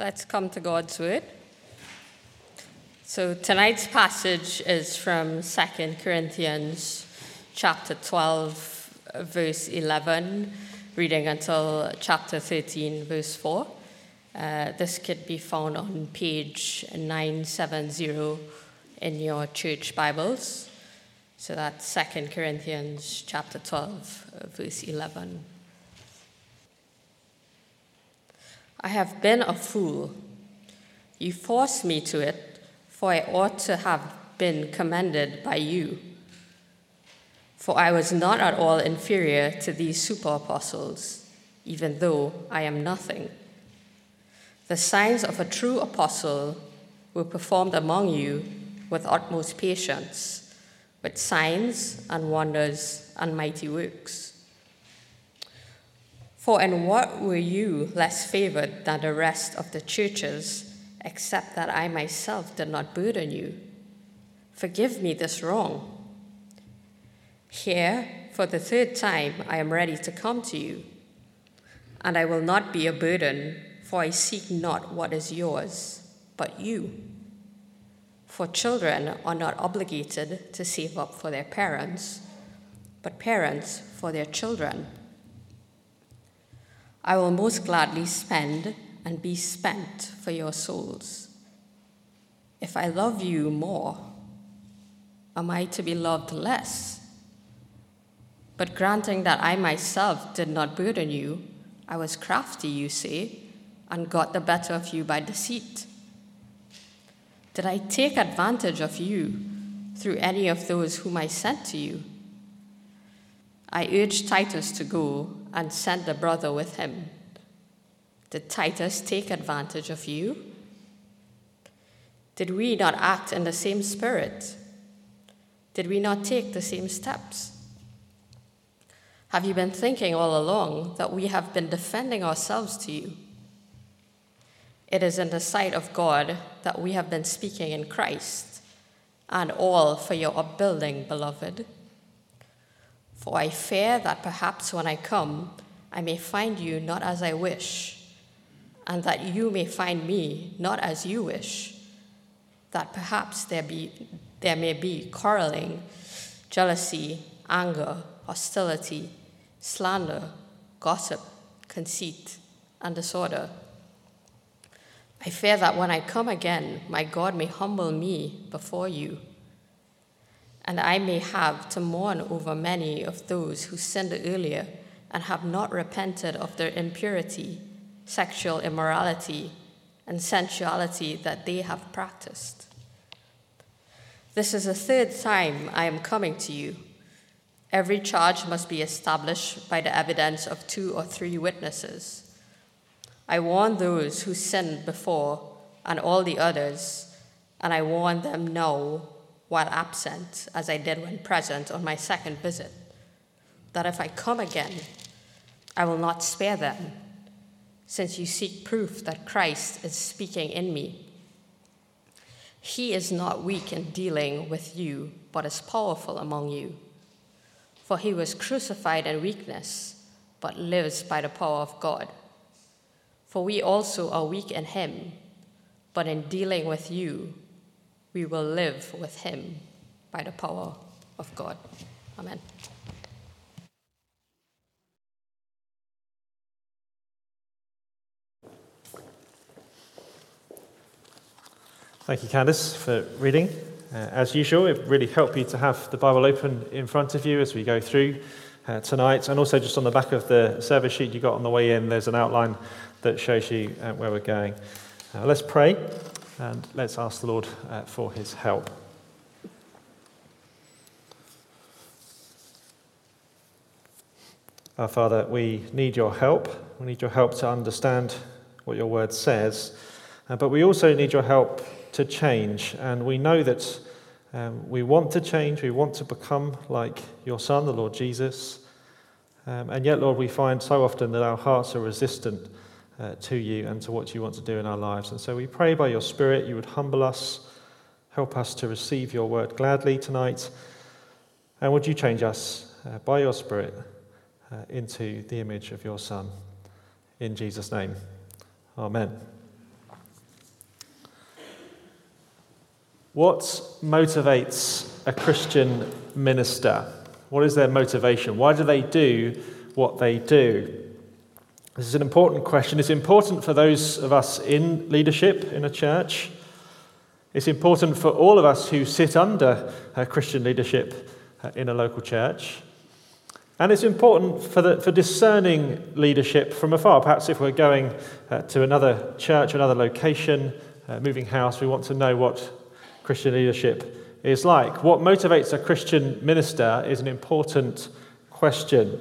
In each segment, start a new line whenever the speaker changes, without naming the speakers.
Let's come to God's Word. So tonight's passage is from 2 Corinthians chapter 12, verse 11, reading until chapter 13, verse 4. Uh, this could be found on page 970 in your church Bibles. So that's 2 Corinthians chapter 12, verse 11. I have been a fool. You forced me to it, for I ought to have been commended by you. For I was not at all inferior to these super apostles, even though I am nothing. The signs of a true apostle were performed among you with utmost patience, with signs and wonders and mighty works. For in what were you less favored than the rest of the churches, except that I myself did not burden you? Forgive me this wrong. Here, for the third time, I am ready to come to you, and I will not be a burden, for I seek not what is yours, but you. For children are not obligated to save up for their parents, but parents for their children. I will most gladly spend and be spent for your souls. If I love you more, am I to be loved less? But granting that I myself did not burden you, I was crafty, you say, and got the better of you by deceit. Did I take advantage of you through any of those whom I sent to you? I urged Titus to go and sent the brother with him. Did Titus take advantage of you? Did we not act in the same spirit? Did we not take the same steps? Have you been thinking all along that we have been defending ourselves to you? It is in the sight of God that we have been speaking in Christ, and all for your upbuilding, beloved. For I fear that perhaps when I come, I may find you not as I wish, and that you may find me not as you wish, that perhaps there, be, there may be quarreling, jealousy, anger, hostility, slander, gossip, conceit, and disorder. I fear that when I come again, my God may humble me before you and I may have to mourn over many of those who sinned earlier and have not repented of their impurity, sexual immorality, and sensuality that they have practiced. This is the third time I am coming to you. Every charge must be established by the evidence of two or three witnesses. I warn those who sinned before and all the others, and I warn them now while absent, as I did when present on my second visit, that if I come again, I will not spare them, since you seek proof that Christ is speaking in me. He is not weak in dealing with you, but is powerful among you. For he was crucified in weakness, but lives by the power of God. For we also are weak in him, but in dealing with you, we will live with him by the power of God. Amen.
Thank you, Candice, for reading. Uh, as usual, it really helped you to have the Bible open in front of you as we go through uh, tonight. And also, just on the back of the service sheet you got on the way in, there's an outline that shows you uh, where we're going. Uh, let's pray. And let's ask the Lord uh, for his help. Our Father, we need your help. We need your help to understand what your word says. Uh, but we also need your help to change. And we know that um, we want to change. We want to become like your Son, the Lord Jesus. Um, and yet, Lord, we find so often that our hearts are resistant uh, to you and to what you want to do in our lives. And so we pray by your Spirit you would humble us, help us to receive your word gladly tonight, and would you change us uh, by your Spirit uh, into the image of your Son. In Jesus' name, Amen. What motivates a Christian minister? What is their motivation? Why do they do what they do? This is an important question. It's important for those of us in leadership in a church. It's important for all of us who sit under uh, Christian leadership uh, in a local church. And it's important for, the, for discerning leadership from afar. Perhaps if we're going uh, to another church, another location, uh, moving house, we want to know what Christian leadership is like. What motivates a Christian minister is an important question.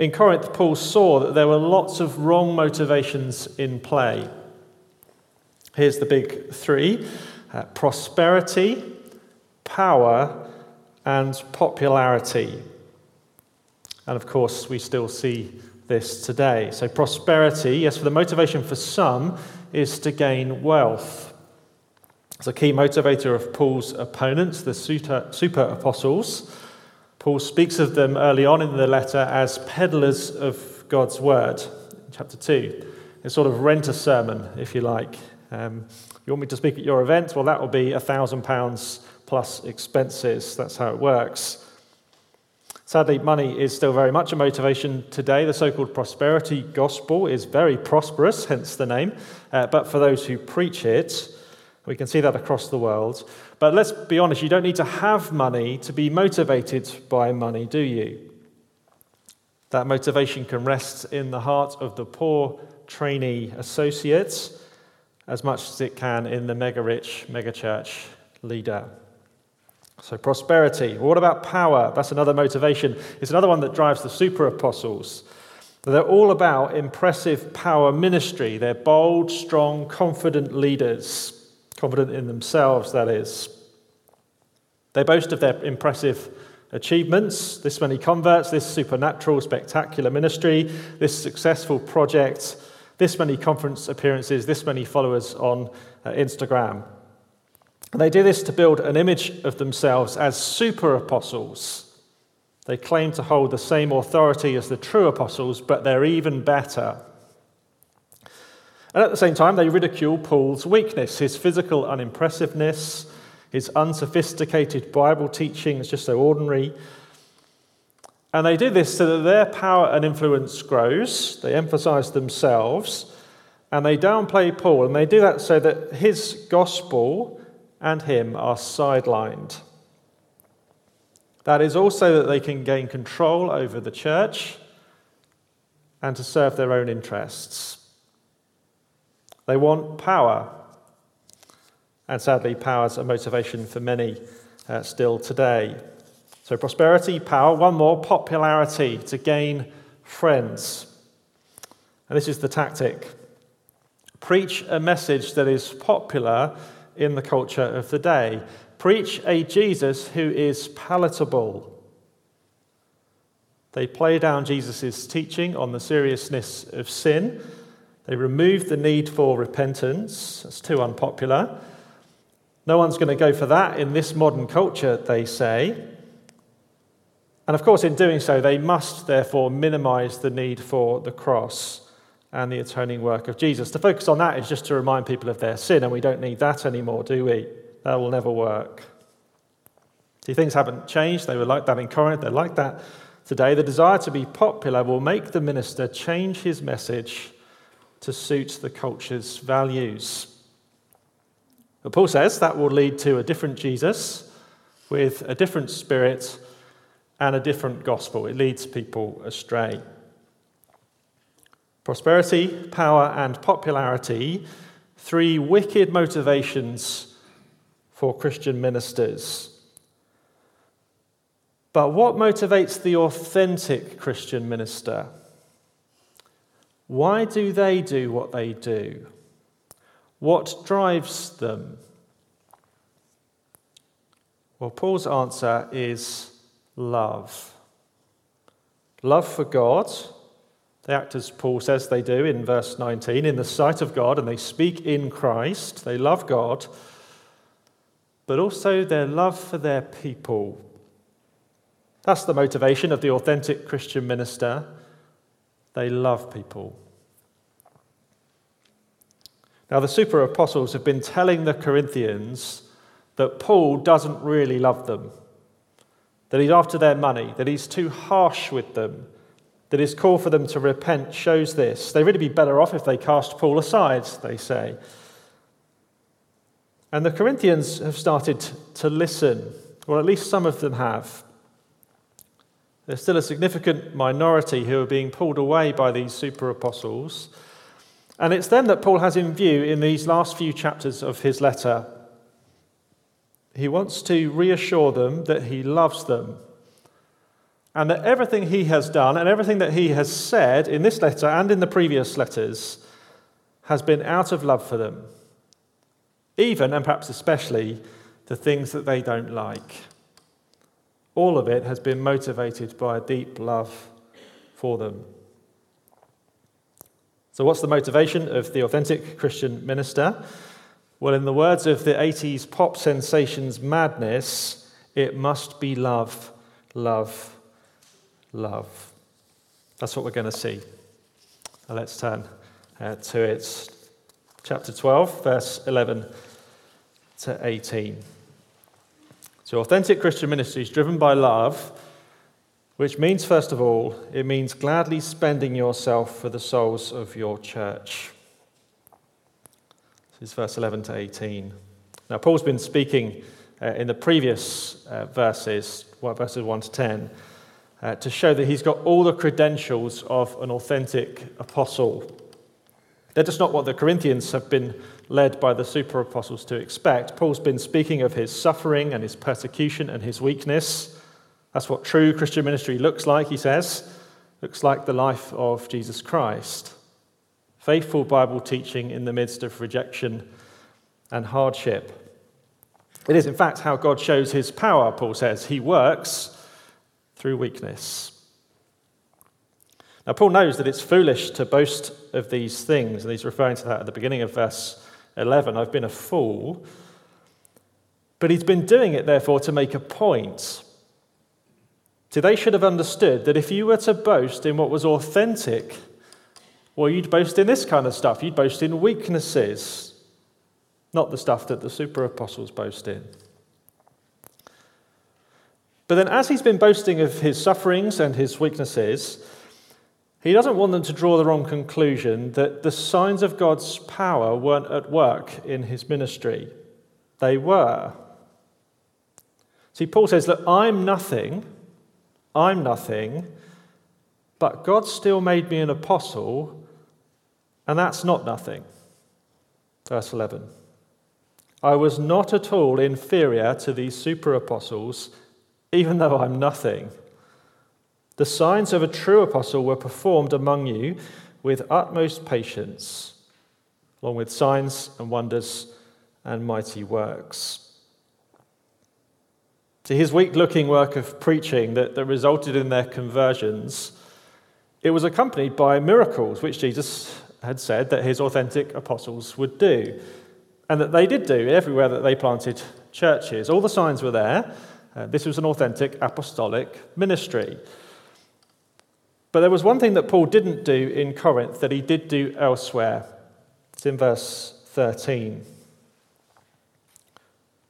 In Corinth, Paul saw that there were lots of wrong motivations in play. Here's the big three uh, prosperity, power, and popularity. And of course, we still see this today. So, prosperity, yes, for the motivation for some is to gain wealth. It's a key motivator of Paul's opponents, the super, super apostles. Paul speaks of them early on in the letter as peddlers of God's word, chapter 2. It's sort of rent a sermon, if you like. Um, you want me to speak at your event? Well, that will be a thousand pounds plus expenses. That's how it works. Sadly, money is still very much a motivation today. The so called prosperity gospel is very prosperous, hence the name. Uh, but for those who preach it, we can see that across the world. But let's be honest, you don't need to have money to be motivated by money, do you? That motivation can rest in the heart of the poor trainee associate as much as it can in the mega rich, mega church leader. So, prosperity. What about power? That's another motivation. It's another one that drives the super apostles. They're all about impressive power ministry. They're bold, strong, confident leaders confident in themselves, that is. They boast of their impressive achievements this many converts, this supernatural, spectacular ministry, this successful project, this many conference appearances, this many followers on uh, Instagram. And they do this to build an image of themselves as super apostles. They claim to hold the same authority as the true apostles, but they're even better. And at the same time, they ridicule Paul's weakness, his physical unimpressiveness, his unsophisticated Bible teaching is just so ordinary. And they do this so that their power and influence grows. They emphasize themselves and they downplay Paul. And they do that so that his gospel and him are sidelined. That is also that they can gain control over the church and to serve their own interests. They want power. And sadly, power is a motivation for many uh, still today. So, prosperity, power, one more, popularity to gain friends. And this is the tactic preach a message that is popular in the culture of the day. Preach a Jesus who is palatable. They play down Jesus' teaching on the seriousness of sin they removed the need for repentance. That's too unpopular. No one's going to go for that in this modern culture, they say. And of course, in doing so, they must therefore minimize the need for the cross and the atoning work of Jesus. To focus on that is just to remind people of their sin, and we don't need that anymore, do we? That will never work. See, things haven't changed. They were like that in Corinth, they're like that today. The desire to be popular will make the minister change his message to suit the culture's values. But Paul says that will lead to a different Jesus with a different spirit and a different gospel. It leads people astray. Prosperity, power, and popularity, three wicked motivations for Christian ministers. But what motivates the authentic Christian minister? Why do they do what they do? What drives them? Well, Paul's answer is love. Love for God. They act as Paul says they do in verse 19, in the sight of God, and they speak in Christ. They love God, but also their love for their people. That's the motivation of the authentic Christian minister they love people. Now, the super apostles have been telling the Corinthians that Paul doesn't really love them, that he's after their money, that he's too harsh with them, that his call for them to repent shows this. They'd really be better off if they cast Paul aside, they say. And the Corinthians have started to listen, or at least some of them have. There's still a significant minority who are being pulled away by these super apostles. And it's them that Paul has in view in these last few chapters of his letter. He wants to reassure them that he loves them and that everything he has done and everything that he has said in this letter and in the previous letters has been out of love for them, even and perhaps especially the things that they don't like. All of it has been motivated by a deep love for them. So, what's the motivation of the authentic Christian minister? Well, in the words of the 80s pop sensations Madness, it must be love, love, love. That's what we're going to see. Now let's turn uh, to it. Chapter 12, verse 11 to 18. So, authentic Christian ministry is driven by love which means, first of all, it means gladly spending yourself for the souls of your church. This is verse 11 to 18. Now, Paul's been speaking uh, in the previous uh, verses, verses 1 to 10, uh, to show that he's got all the credentials of an authentic apostle. They're just not what the Corinthians have been led by the super apostles to expect. Paul's been speaking of his suffering and his persecution and his weakness. That's what true Christian ministry looks like, he says. Looks like the life of Jesus Christ. Faithful Bible teaching in the midst of rejection and hardship. It is, in fact, how God shows his power, Paul says. He works through weakness. Now, Paul knows that it's foolish to boast of these things, and he's referring to that at the beginning of verse 11. I've been a fool. But he's been doing it, therefore, to make a point. See, they should have understood that if you were to boast in what was authentic, well, you'd boast in this kind of stuff. You'd boast in weaknesses, not the stuff that the super apostles boast in. But then, as he's been boasting of his sufferings and his weaknesses, he doesn't want them to draw the wrong conclusion that the signs of God's power weren't at work in his ministry. They were. See, Paul says, Look, I'm nothing I'm nothing, but God still made me an apostle, and that's not nothing. Verse 11. I was not at all inferior to these super apostles, even though I'm nothing. The signs of a true apostle were performed among you with utmost patience, along with signs and wonders and mighty works. To his weak looking work of preaching that, that resulted in their conversions, it was accompanied by miracles, which Jesus had said that his authentic apostles would do, and that they did do everywhere that they planted churches. All the signs were there. Uh, this was an authentic apostolic ministry. But there was one thing that Paul didn't do in Corinth that he did do elsewhere. It's in verse 13.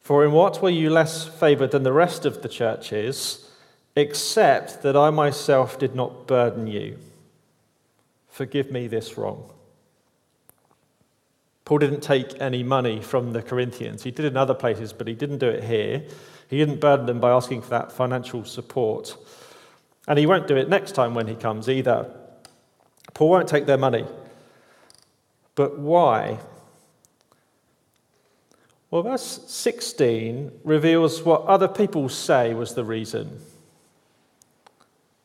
For in what were you less favored than the rest of the churches, except that I myself did not burden you? Forgive me this wrong. Paul didn't take any money from the Corinthians. He did in other places, but he didn't do it here. He didn't burden them by asking for that financial support. And he won't do it next time when he comes either. Paul won't take their money. But why? Well, verse 16 reveals what other people say was the reason.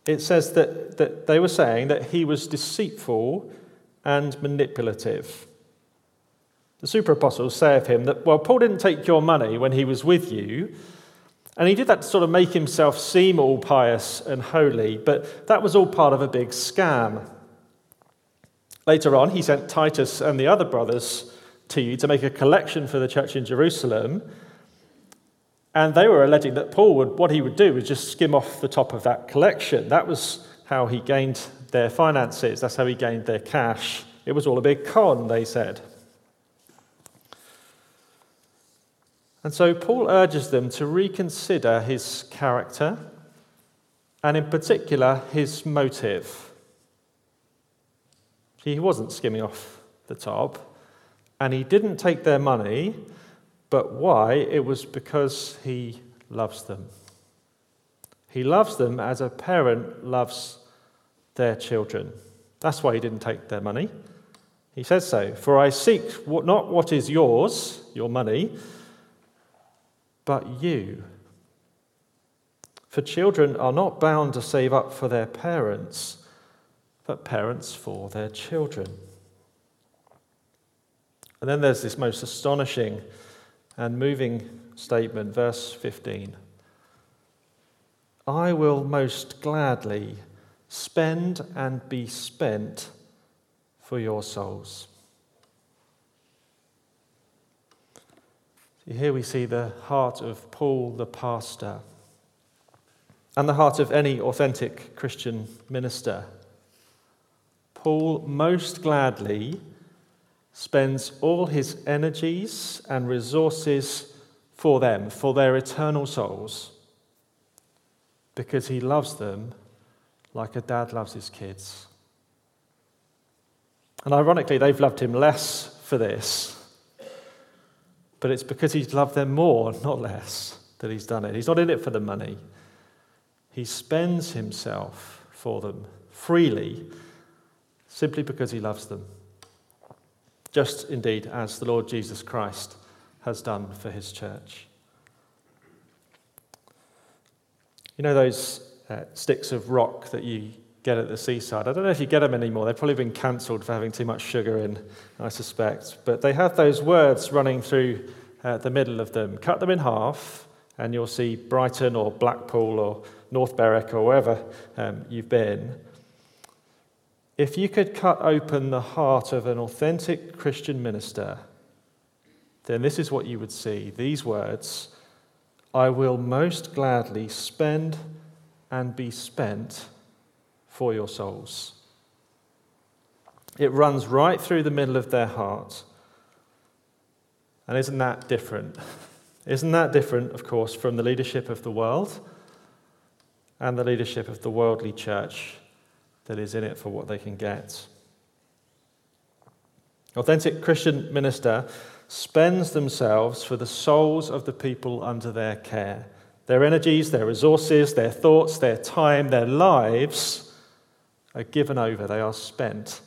It says that, that they were saying that he was deceitful and manipulative. The super apostles say of him that, well, Paul didn't take your money when he was with you, and he did that to sort of make himself seem all pious and holy, but that was all part of a big scam. Later on, he sent Titus and the other brothers to you to make a collection for the church in Jerusalem. And they were alleging that Paul would, what he would do was just skim off the top of that collection. That was how he gained their finances, that's how he gained their cash. It was all a big con, they said. And so Paul urges them to reconsider his character and, in particular, his motive. He wasn't skimming off the top, and he didn't take their money, but why? It was because he loves them. He loves them as a parent loves their children. That's why he didn't take their money. He says so. For I seek not what is yours, your money, but you. For children are not bound to save up for their parents, but parents for their children. And then there's this most astonishing and moving statement, verse 15. I will most gladly spend and be spent for your souls. Here we see the heart of Paul the pastor and the heart of any authentic Christian minister. Paul most gladly spends all his energies and resources for them, for their eternal souls, because he loves them like a dad loves his kids. And ironically, they've loved him less for this but it's because he's loved them more, not less, that he's done it. He's not in it for the money. He spends himself for them freely simply because he loves them. Just indeed as the Lord Jesus Christ has done for his church. You know those uh, sticks of rock that you get at the seaside. I don't know if you get them anymore. They've probably been cancelled for having too much sugar in, I suspect. But they have those words running through uh, the middle of them. Cut them in half, and you'll see Brighton or Blackpool or North Berwick or wherever um, you've been. If you could cut open the heart of an authentic Christian minister, then this is what you would see these words I will most gladly spend and be spent for your souls. It runs right through the middle of their heart. And isn't that different? Isn't that different, of course, from the leadership of the world and the leadership of the worldly church that is in it for what they can get? Authentic Christian minister spends themselves for the souls of the people under their care. Their energies, their resources, their thoughts, their time, their lives are given over, they are spent.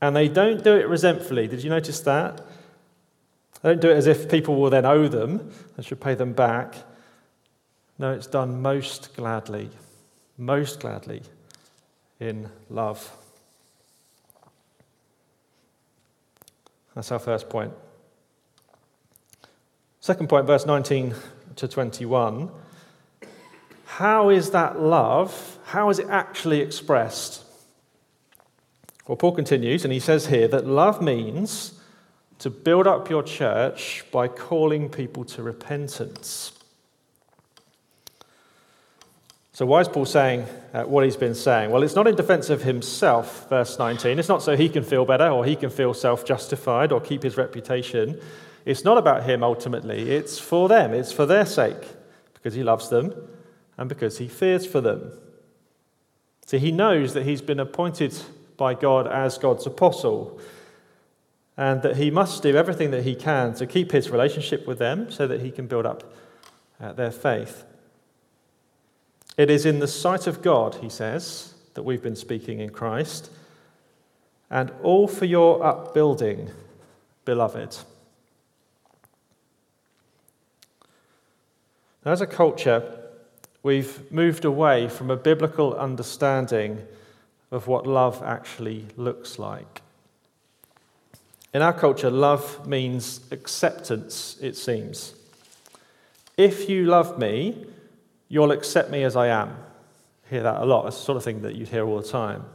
And they don't do it resentfully. Did you notice that? They don't do it as if people will then owe them and should pay them back. No, it's done most gladly, most gladly in love. That's our first point. Second point, verse 19 to 21. How is that love how is it actually expressed? Well, Paul continues, and he says here that love means to build up your church by calling people to repentance. So, why is Paul saying uh, what he's been saying? Well, it's not in defense of himself, verse 19. It's not so he can feel better or he can feel self justified or keep his reputation. It's not about him ultimately. It's for them, it's for their sake, because he loves them and because he fears for them. So he knows that he's been appointed by God as God's apostle and that he must do everything that he can to keep his relationship with them so that he can build up uh, their faith. It is in the sight of God, he says, that we've been speaking in Christ, and all for your upbuilding, beloved. Now, as a culture, we've moved away from a biblical understanding of what love actually looks like. In our culture, love means acceptance, it seems. If you love me, you'll accept me as I am. I hear that a lot. It's the sort of thing that you'd hear all the time.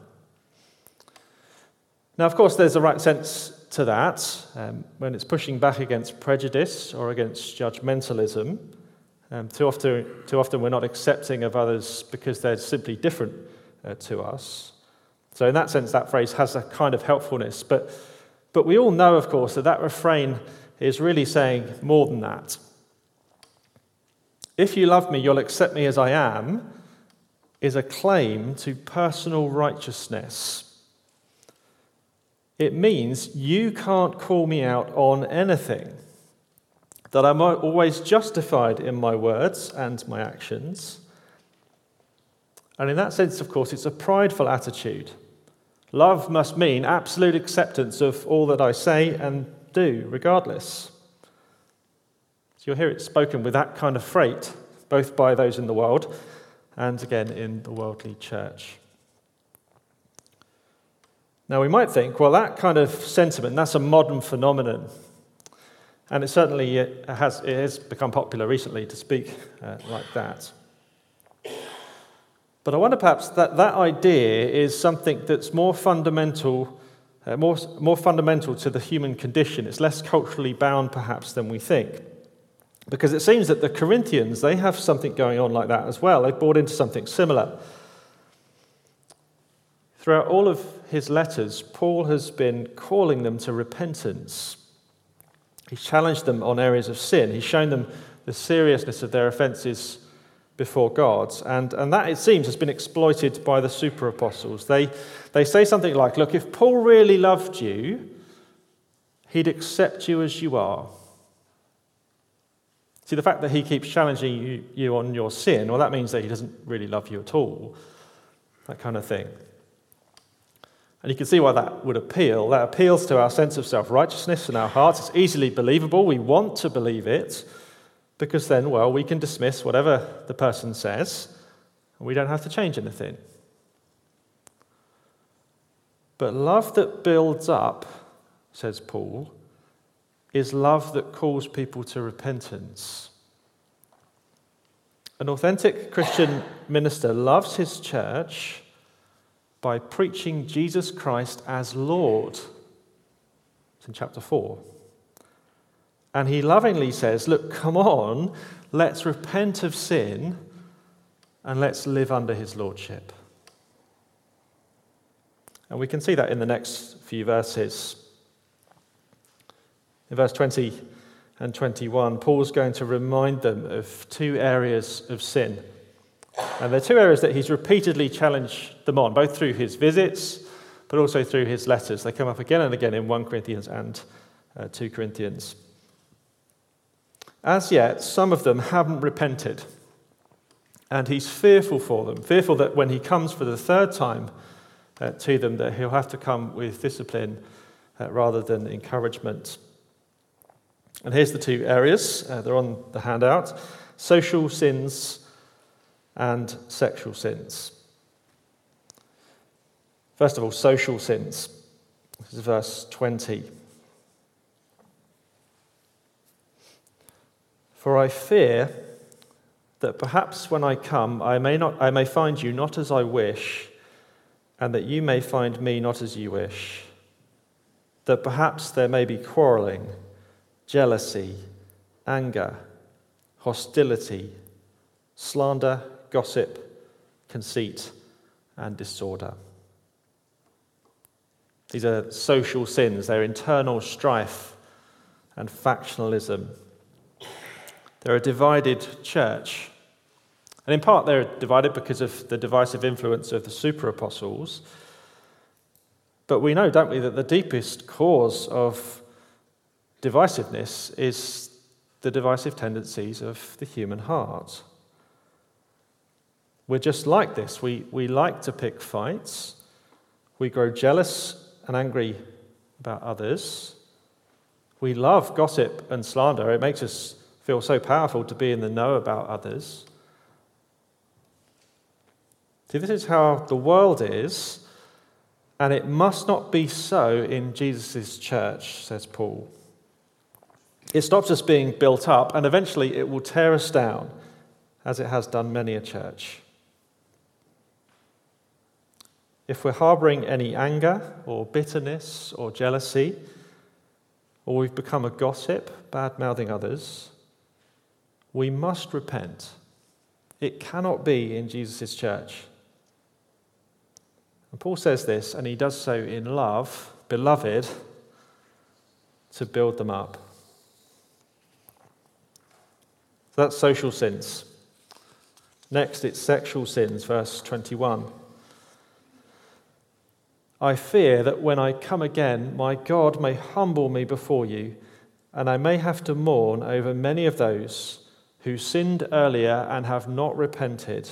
Now, of course, there's a right sense to that um, when it's pushing back against prejudice or against judgmentalism. Um, too, often, too often we're not accepting of others because they're simply different uh, to us. So, in that sense, that phrase has a kind of helpfulness. But, but we all know, of course, that that refrain is really saying more than that. If you love me, you'll accept me as I am, is a claim to personal righteousness. It means you can't call me out on anything, that I'm always justified in my words and my actions. And in that sense, of course, it's a prideful attitude. Love must mean absolute acceptance of all that I say and do, regardless. So you'll hear it spoken with that kind of freight, both by those in the world and again in the worldly church. Now, we might think, well, that kind of sentiment, that's a modern phenomenon. And it certainly has, it has become popular recently to speak uh, like that. But I wonder perhaps that that idea is something that's more fundamental, uh, more, more fundamental to the human condition. It's less culturally bound perhaps than we think. Because it seems that the Corinthians, they have something going on like that as well. They've bought into something similar. Throughout all of his letters, Paul has been calling them to repentance. He's challenged them on areas of sin. He's shown them the seriousness of their offences before God. And, and that, it seems, has been exploited by the super apostles. They, they say something like, Look, if Paul really loved you, he'd accept you as you are. See, the fact that he keeps challenging you, you on your sin, well, that means that he doesn't really love you at all. That kind of thing. And you can see why that would appeal. That appeals to our sense of self righteousness in our hearts. It's easily believable. We want to believe it because then, well, we can dismiss whatever the person says and we don't have to change anything. But love that builds up, says Paul, is love that calls people to repentance. An authentic Christian minister loves his church by preaching Jesus Christ as Lord. It's in chapter 4. And he lovingly says, Look, come on, let's repent of sin and let's live under his lordship. And we can see that in the next few verses. In verse 20 and 21, Paul's going to remind them of two areas of sin. And there are two areas that he's repeatedly challenged them on, both through his visits, but also through his letters. They come up again and again in 1 Corinthians and uh, 2 Corinthians. As yet, some of them haven't repented. And he's fearful for them, fearful that when he comes for the third time uh, to them, that he'll have to come with discipline uh, rather than encouragement. And here's the two areas. Uh, they're on the handout social sins and sexual sins. First of all, social sins. This is verse 20. For I fear that perhaps when I come, I may, not, I may find you not as I wish, and that you may find me not as you wish. That perhaps there may be quarreling, jealousy, anger, hostility, slander, gossip, conceit, and disorder. These are social sins, they're internal strife and factionalism they're a divided church. And in part, they're divided because of the divisive influence of the super apostles. But we know, don't we, that the deepest cause of divisiveness is the divisive tendencies of the human heart. We're just like this. We, we like to pick fights. We grow jealous and angry about others. We love gossip and slander. It makes us feel so powerful to be in the know about others. See, this is how the world is, and it must not be so in Jesus' church, says Paul. It stops us being built up, and eventually it will tear us down, as it has done many a church. If we're harboring any anger or bitterness or jealousy, or we've become a gossip, bad mouthing others, we must repent. It cannot be in Jesus' church. And Paul says this, and he does so in love, beloved, to build them up. So that's social sins. Next, it's sexual sins, verse 21. I fear that when I come again, my God may humble me before you, and I may have to mourn over many of those who sinned earlier and have not repented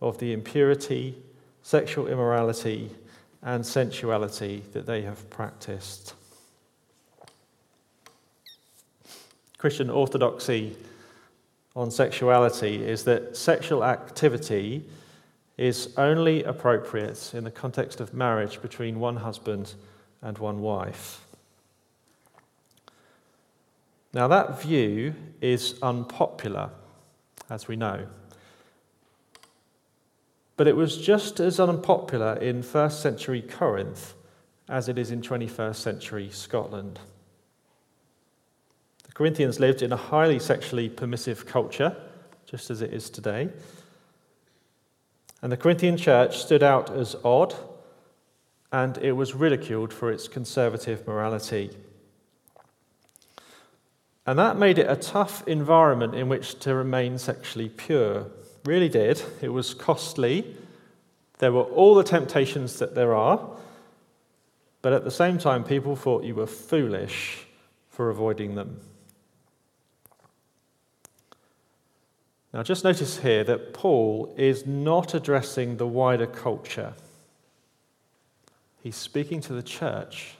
of the impurity, sexual immorality, and sensuality that they have practiced. Christian orthodoxy on sexuality is that sexual activity is only appropriate in the context of marriage between one husband and one wife. Now, that view is unpopular, as we know. But it was just as unpopular in first century Corinth as it is in 21st century Scotland. The Corinthians lived in a highly sexually permissive culture, just as it is today. And the Corinthian church stood out as odd, and it was ridiculed for its conservative morality. And that made it a tough environment in which to remain sexually pure. Really did. It was costly. There were all the temptations that there are. But at the same time, people thought you were foolish for avoiding them. Now, just notice here that Paul is not addressing the wider culture, he's speaking to the church.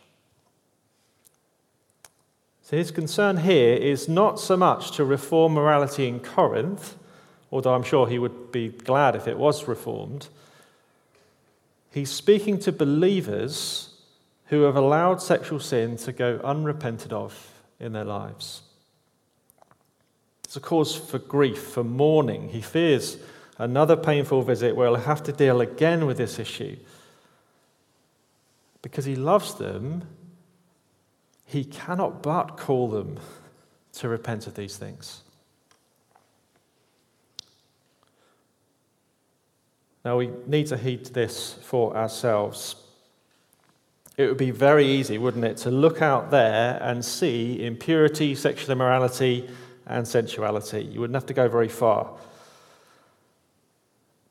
So, his concern here is not so much to reform morality in Corinth, although I'm sure he would be glad if it was reformed. He's speaking to believers who have allowed sexual sin to go unrepented of in their lives. It's a cause for grief, for mourning. He fears another painful visit where he'll have to deal again with this issue. Because he loves them, he cannot but call them to repent of these things. Now, we need to heed this for ourselves. It would be very easy, wouldn't it, to look out there and see impurity, sexual immorality, and sensuality. You wouldn't have to go very far.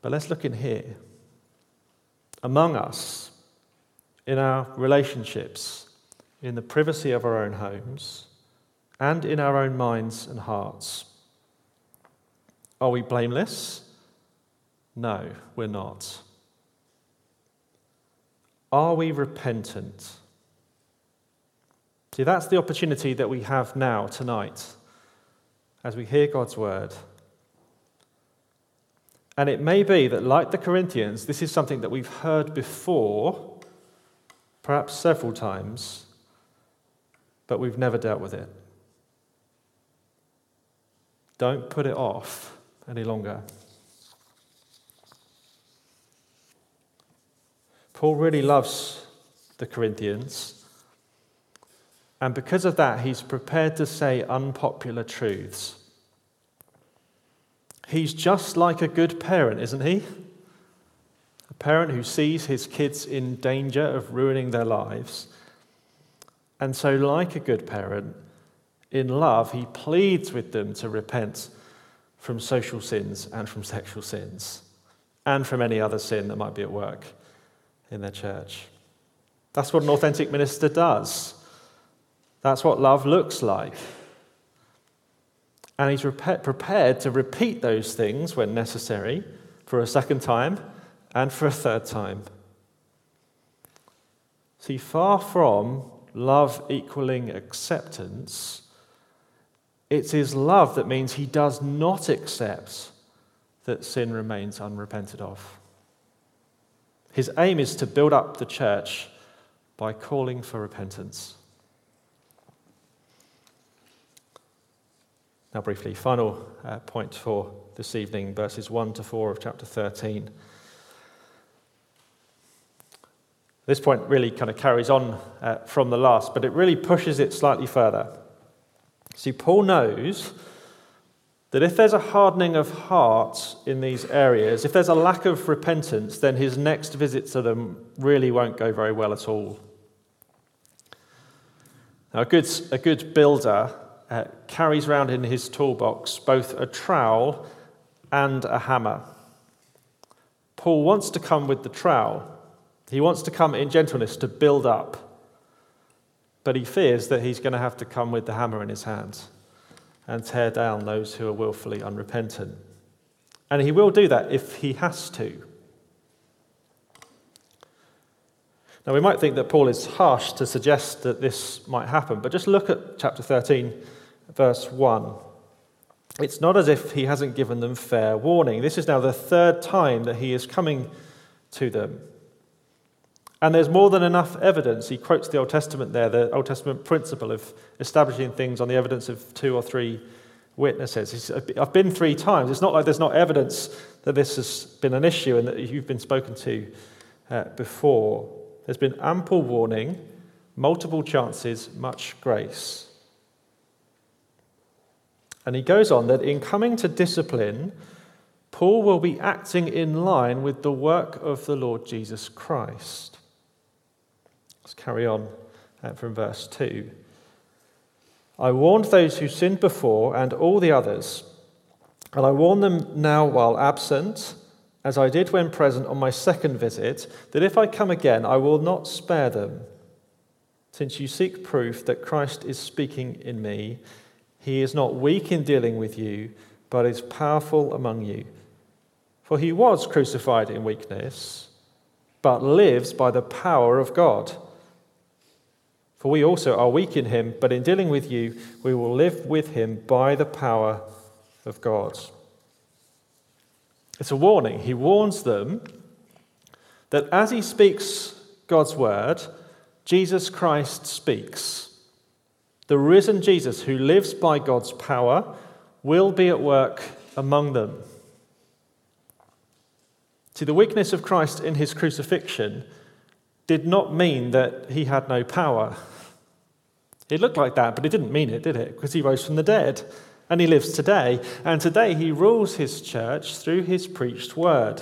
But let's look in here. Among us, in our relationships, in the privacy of our own homes, and in our own minds and hearts. Are we blameless? No, we're not. Are we repentant? See, that's the opportunity that we have now, tonight as we hear God's word. And it may be that, like the Corinthians, this is something that we've heard before, perhaps several times, but we've never dealt with it. Don't put it off any longer. Paul really loves the Corinthians. And because of that, he's prepared to say unpopular truths. He's just like a good parent, isn't he? A parent who sees his kids in danger of ruining their lives. And so, like a good parent, in love, he pleads with them to repent from social sins and from sexual sins and from any other sin that might be at work in their church. That's what an authentic minister does. That's what love looks like. And he's prepared to repeat those things when necessary for a second time and for a third time. See, far from love equaling acceptance, it's his love that means he does not accept that sin remains unrepented of. His aim is to build up the church by calling for repentance. Now, briefly, final uh, point for this evening, verses 1 to 4 of chapter 13. This point really kind of carries on uh, from the last, but it really pushes it slightly further. See, Paul knows that if there's a hardening of heart in these areas, if there's a lack of repentance, then his next visit to them really won't go very well at all. Now, a good, a good builder uh, carries around in his toolbox both a trowel and a hammer. Paul wants to come with the trowel. He wants to come in gentleness to build up. But he fears that he's going to have to come with the hammer in his hands and tear down those who are willfully unrepentant. And he will do that if he has to. Now, we might think that Paul is harsh to suggest that this might happen, but just look at chapter 13, verse 1. It's not as if he hasn't given them fair warning. This is now the third time that he is coming to them. And there's more than enough evidence. He quotes the Old Testament there, the Old Testament principle of establishing things on the evidence of two or three witnesses. Says, I've been three times. It's not like there's not evidence that this has been an issue and that you've been spoken to uh, before. There's been ample warning, multiple chances, much grace. And he goes on that in coming to discipline, Paul will be acting in line with the work of the Lord Jesus Christ. Let's carry on uh, from verse 2. I warned those who sinned before and all the others, and I warn them now while absent, as I did when present on my second visit, that if I come again, I will not spare them. Since you seek proof that Christ is speaking in me, he is not weak in dealing with you, but is powerful among you. For he was crucified in weakness, but lives by the power of God. For we also are weak in him, but in dealing with you, we will live with him by the power of God. It's a warning. He warns them that as he speaks God's word, Jesus Christ speaks. The risen Jesus, who lives by God's power, will be at work among them. See, the weakness of Christ in his crucifixion did not mean that he had no power. It looked like that, but it didn't mean it, did it? Because he rose from the dead and he lives today. And today he rules his church through his preached word.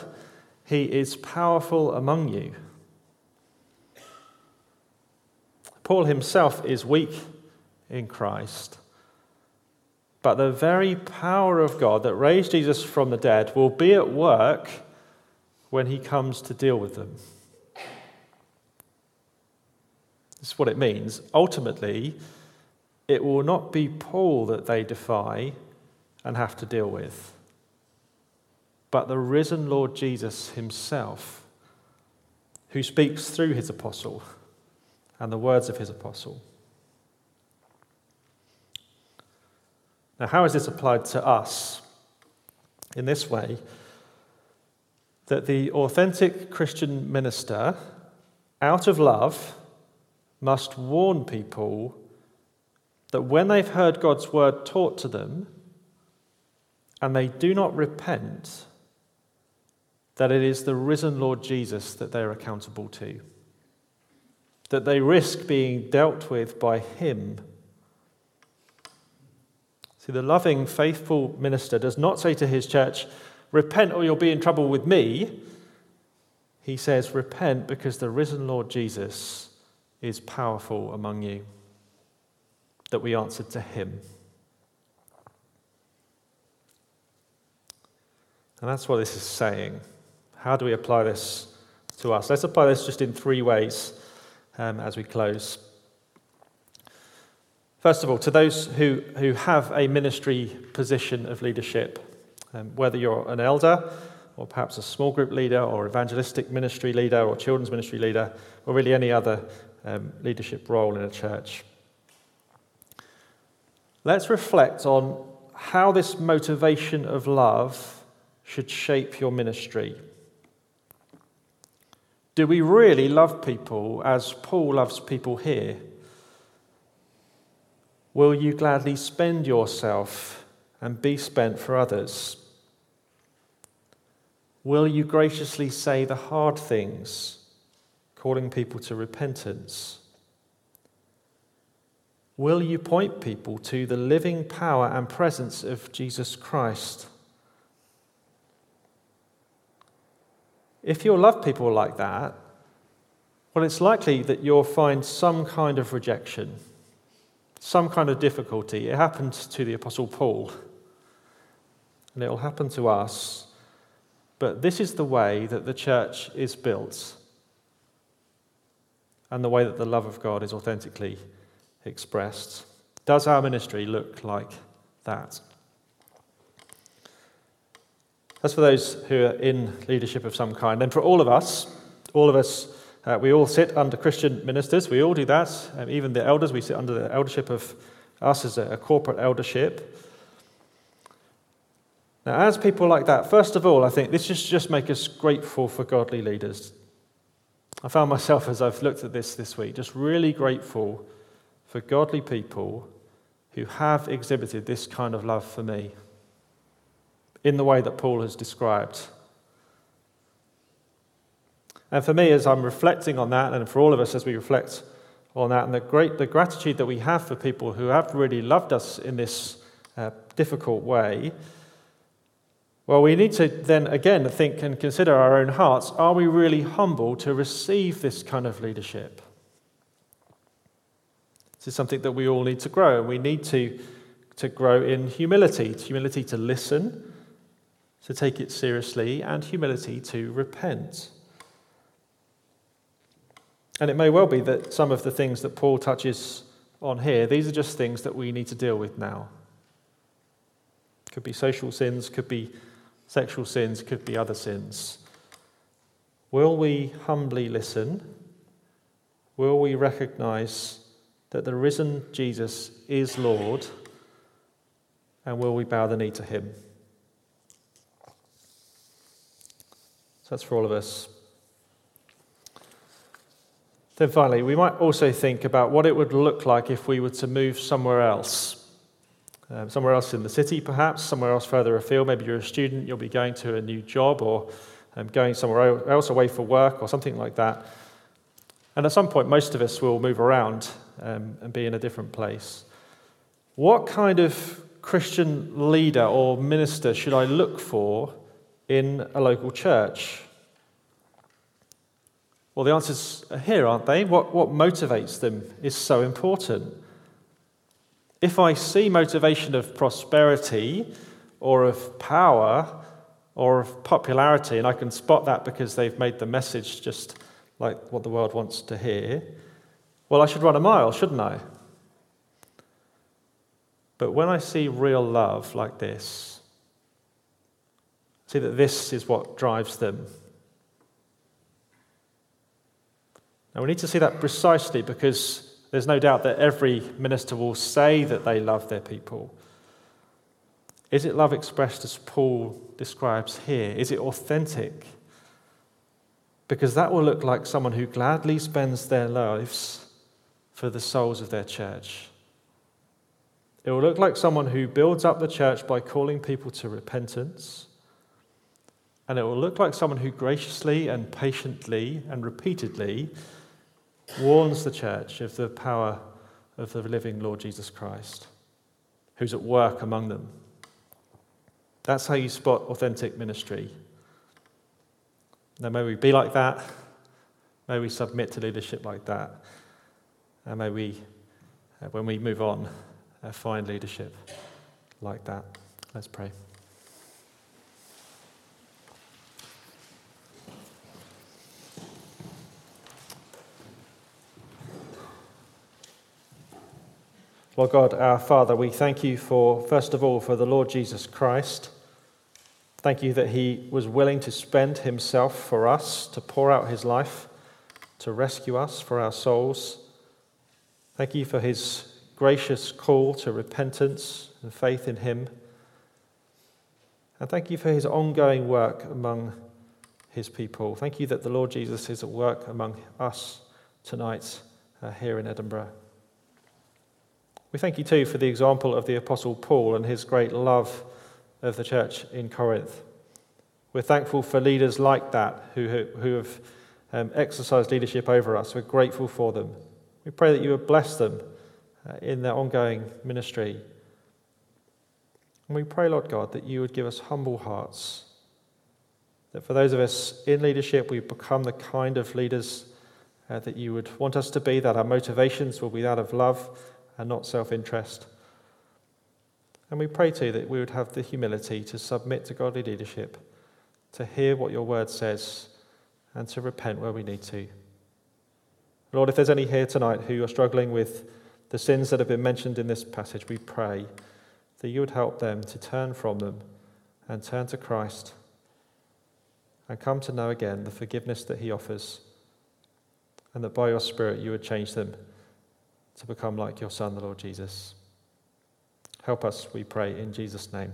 He is powerful among you. Paul himself is weak in Christ. But the very power of God that raised Jesus from the dead will be at work when he comes to deal with them. This is what it means. Ultimately, it will not be Paul that they defy and have to deal with, but the risen Lord Jesus himself, who speaks through his apostle and the words of his apostle. Now, how is this applied to us? In this way, that the authentic Christian minister, out of love, must warn people that when they've heard God's word taught to them and they do not repent, that it is the risen Lord Jesus that they're accountable to. That they risk being dealt with by Him. See, the loving, faithful minister does not say to his church, Repent or you'll be in trouble with me. He says, Repent because the risen Lord Jesus is powerful among you, that we answered to him. And that's what this is saying. How do we apply this to us? Let's apply this just in three ways um, as we close. First of all, to those who, who have a ministry position of leadership, um, whether you're an elder or perhaps a small group leader or evangelistic ministry leader or children's ministry leader, or really any other um, leadership role in a church. Let's reflect on how this motivation of love should shape your ministry. Do we really love people as Paul loves people here? Will you gladly spend yourself and be spent for others? Will you graciously say the hard things calling people to repentance? Will you point people to the living power and presence of Jesus Christ? If you'll love people like that, well, it's likely that you'll find some kind of rejection, some kind of difficulty. It happened to the Apostle Paul, and it will happen to us. But this is the way that the church is built, and the way that the love of God is authentically expressed. Does our ministry look like that? That's for those who are in leadership of some kind. And for all of us, all of us, uh, we all sit under Christian ministers. We all do that. Um, even the elders, we sit under the eldership of us as a, a corporate eldership. Now, as people like that, first of all, I think this should just make us grateful for godly leaders. I found myself, as I've looked at this this week, just really grateful for godly people who have exhibited this kind of love for me in the way that Paul has described. And for me, as I'm reflecting on that, and for all of us as we reflect on that, and the great the gratitude that we have for people who have really loved us in this uh, difficult way, well, we need to then again think and consider our own hearts. Are we really humble to receive this kind of leadership? This is something that we all need to grow. And we need to, to grow in humility humility to listen, to take it seriously, and humility to repent. And it may well be that some of the things that Paul touches on here, these are just things that we need to deal with now. Could be social sins, could be sexual sins, could be other sins. Will we humbly listen? Will we recognize that the risen Jesus is Lord? And will we bow the knee to him? So that's for all of us. Then finally, we might also think about what it would look like if we were to move somewhere else. Um, somewhere else in the city, perhaps, somewhere else further afield. Maybe you're a student, you'll be going to a new job or um, going somewhere else away for work or something like that. And at some point, most of us will move around um, and be in a different place. What kind of Christian leader or minister should I look for in a local church? Well, the answers are here, aren't they? What, what motivates them is so important. If I see motivation of prosperity or of power or of popularity, and I can spot that because they've made the message just like what the world wants to hear, well, I should run a mile, shouldn't I? But when I see real love like this, See that this is what drives them. Now, we need to see that precisely because there's no doubt that every minister will say that they love their people. Is it love expressed as Paul describes here? Is it authentic? Because that will look like someone who gladly spends their lives for the souls of their church. It will look like someone who builds up the church by calling people to repentance and it will look like someone who graciously and patiently and repeatedly warns the church of the power of the living Lord Jesus Christ, who's at work among them. That's how you spot authentic ministry. Now, may we be like that. May we submit to leadership like that. And may we, uh, when we move on, uh, find leadership like that. Let's pray. Lord God, our Father, we thank you for, first of all, for the Lord Jesus Christ. Thank you that he was willing to spend himself for us, to pour out his life, to rescue us for our souls. Thank you for his gracious call to repentance and faith in him. And thank you for his ongoing work among his people. Thank you that the Lord Jesus is at work among us tonight uh, here in Edinburgh. We thank you too for the example of the Apostle Paul and his great love of the church in Corinth. We're thankful for leaders like that who, who have um, exercised leadership over us. We're grateful for them. We pray that you would bless them uh, in their ongoing ministry. And we pray, Lord God, that you would give us humble hearts. That for those of us in leadership, we become the kind of leaders uh, that you would want us to be, that our motivations will be that of love and not self interest. And we pray too that we would have the humility to submit to godly leadership, to hear what your word says, and to repent where we need to. Lord, if there's any here tonight who are struggling with the sins that have been mentioned in this passage, we pray that you would help them to turn from them and turn to Christ and come to know again the forgiveness that he offers, and that by your Spirit you would change them to become like your Son, the Lord Jesus. Help us, we pray, in Jesus' name.